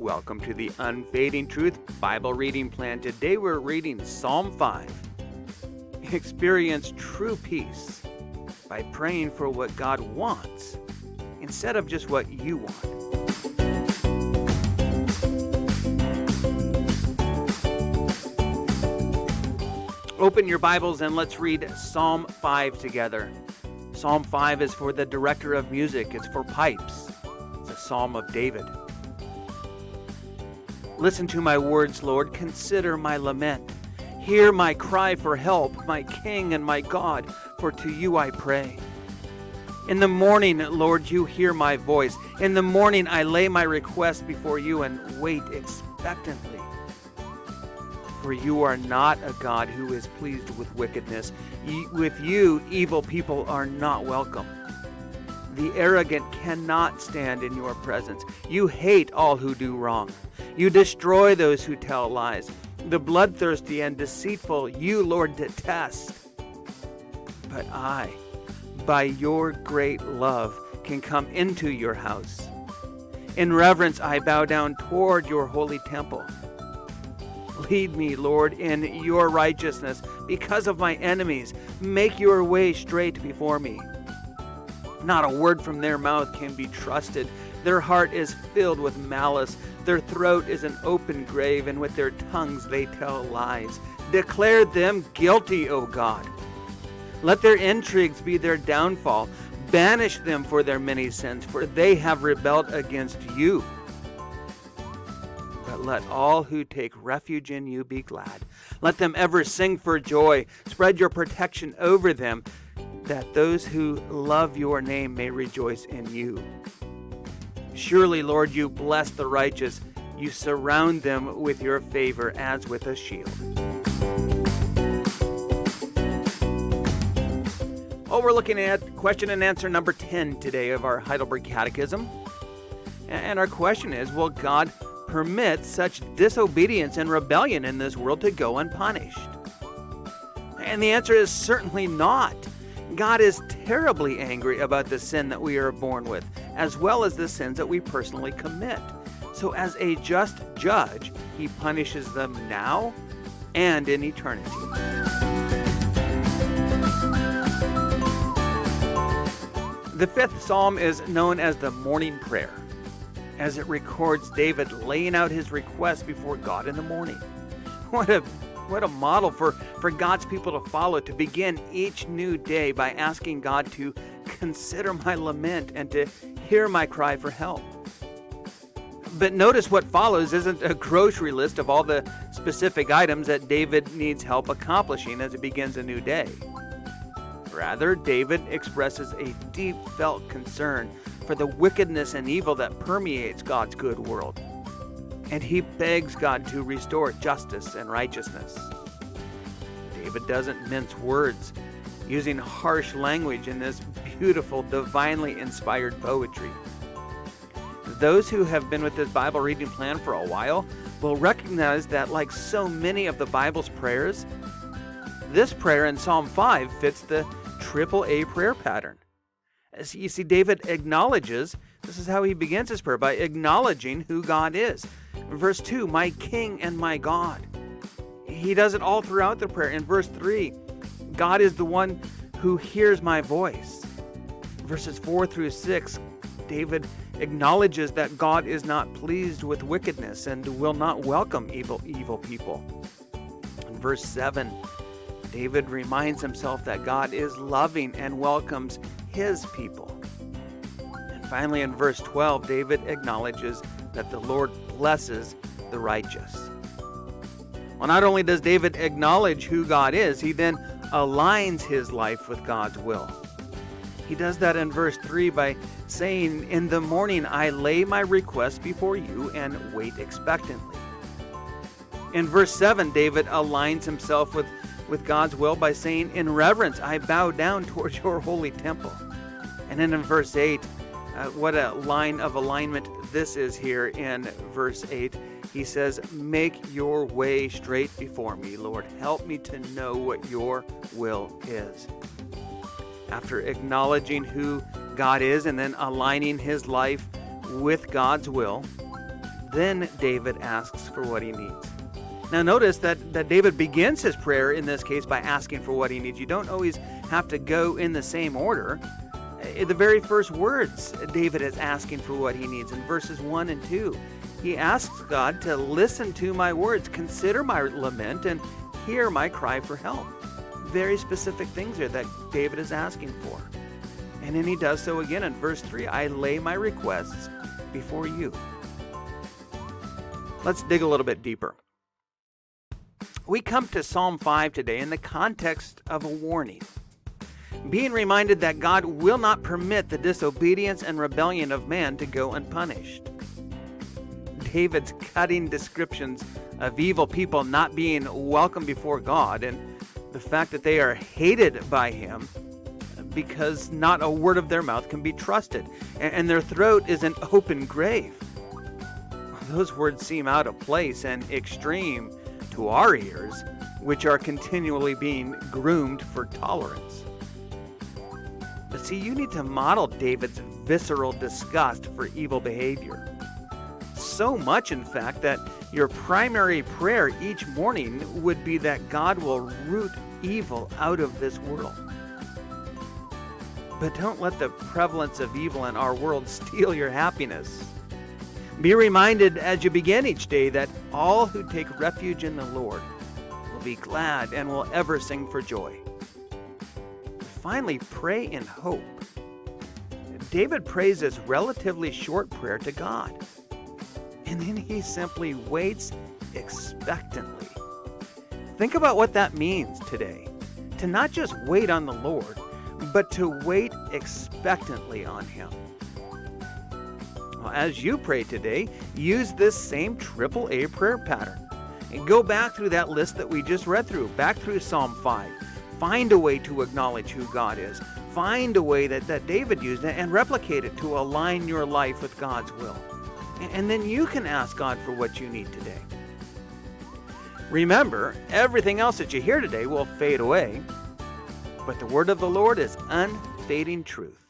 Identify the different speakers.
Speaker 1: Welcome to the Unfading Truth Bible reading plan. Today we're reading Psalm 5. Experience true peace by praying for what God wants instead of just what you want. Open your Bibles and let's read Psalm 5 together. Psalm 5 is for the director of music, it's for pipes. It's a psalm of David. Listen to my words, Lord. Consider my lament. Hear my cry for help, my King and my God, for to you I pray. In the morning, Lord, you hear my voice. In the morning, I lay my request before you and wait expectantly. For you are not a God who is pleased with wickedness. With you, evil people are not welcome. The arrogant cannot stand in your presence. You hate all who do wrong. You destroy those who tell lies. The bloodthirsty and deceitful you, Lord, detest. But I, by your great love, can come into your house. In reverence, I bow down toward your holy temple. Lead me, Lord, in your righteousness because of my enemies. Make your way straight before me. Not a word from their mouth can be trusted. Their heart is filled with malice. Their throat is an open grave, and with their tongues they tell lies. Declare them guilty, O God. Let their intrigues be their downfall. Banish them for their many sins, for they have rebelled against you. But let all who take refuge in you be glad. Let them ever sing for joy. Spread your protection over them, that those who love your name may rejoice in you. Surely, Lord, you bless the righteous. You surround them with your favor as with a shield. Oh, we're looking at question and answer number 10 today of our Heidelberg Catechism. And our question is Will God permit such disobedience and rebellion in this world to go unpunished? And the answer is certainly not. God is terribly angry about the sin that we are born with, as well as the sins that we personally commit. So, as a just judge, he punishes them now and in eternity. The fifth psalm is known as the morning prayer, as it records David laying out his request before God in the morning. What a what a model for, for God's people to follow to begin each new day by asking God to consider my lament and to hear my cry for help. But notice what follows isn't a grocery list of all the specific items that David needs help accomplishing as he begins a new day. Rather, David expresses a deep felt concern for the wickedness and evil that permeates God's good world and he begs God to restore justice and righteousness. David doesn't mince words, using harsh language in this beautiful, divinely inspired poetry. Those who have been with this Bible reading plan for a while will recognize that, like so many of the Bible's prayers, this prayer in Psalm 5 fits the triple A prayer pattern. As you see, David acknowledges this is how he begins his prayer by acknowledging who God is. Verse 2, my King and my God. He does it all throughout the prayer. In verse 3, God is the one who hears my voice. Verses 4 through 6, David acknowledges that God is not pleased with wickedness and will not welcome evil evil people. In verse 7, David reminds himself that God is loving and welcomes his people. And finally, in verse 12, David acknowledges that the Lord blesses the righteous. Well, not only does David acknowledge who God is, he then aligns his life with God's will. He does that in verse 3 by saying, In the morning I lay my request before you and wait expectantly. In verse 7, David aligns himself with, with God's will by saying, In reverence I bow down towards your holy temple. And then in verse 8, uh, what a line of alignment this is here in verse 8. He says, Make your way straight before me, Lord. Help me to know what your will is. After acknowledging who God is and then aligning his life with God's will, Then David asks for what he needs. Now, notice that, that David begins his prayer in this case by asking for what he needs. You don't always have to go in the same order. In the very first words, David is asking for what he needs in verses 1 and 2. He asks God to listen to my words, consider my lament, and hear my cry for help. Very specific things here that David is asking for. And then he does so again in verse 3 I lay my requests before you. Let's dig a little bit deeper. We come to Psalm 5 today in the context of a warning. Being reminded that God will not permit the disobedience and rebellion of man to go unpunished. David's cutting descriptions of evil people not being welcome before God and the fact that they are hated by him because not a word of their mouth can be trusted, and their throat is an open grave. Those words seem out of place and extreme to our ears, which are continually being groomed for tolerance. See, you need to model David's visceral disgust for evil behavior. So much, in fact, that your primary prayer each morning would be that God will root evil out of this world. But don't let the prevalence of evil in our world steal your happiness. Be reminded as you begin each day that all who take refuge in the Lord will be glad and will ever sing for joy. Finally, pray in hope. David prays this relatively short prayer to God, and then he simply waits expectantly. Think about what that means today to not just wait on the Lord, but to wait expectantly on Him. Well, as you pray today, use this same triple A prayer pattern. And go back through that list that we just read through, back through Psalm 5. Find a way to acknowledge who God is. Find a way that, that David used and replicate it to align your life with God's will. And, and then you can ask God for what you need today. Remember, everything else that you hear today will fade away, but the word of the Lord is unfading truth.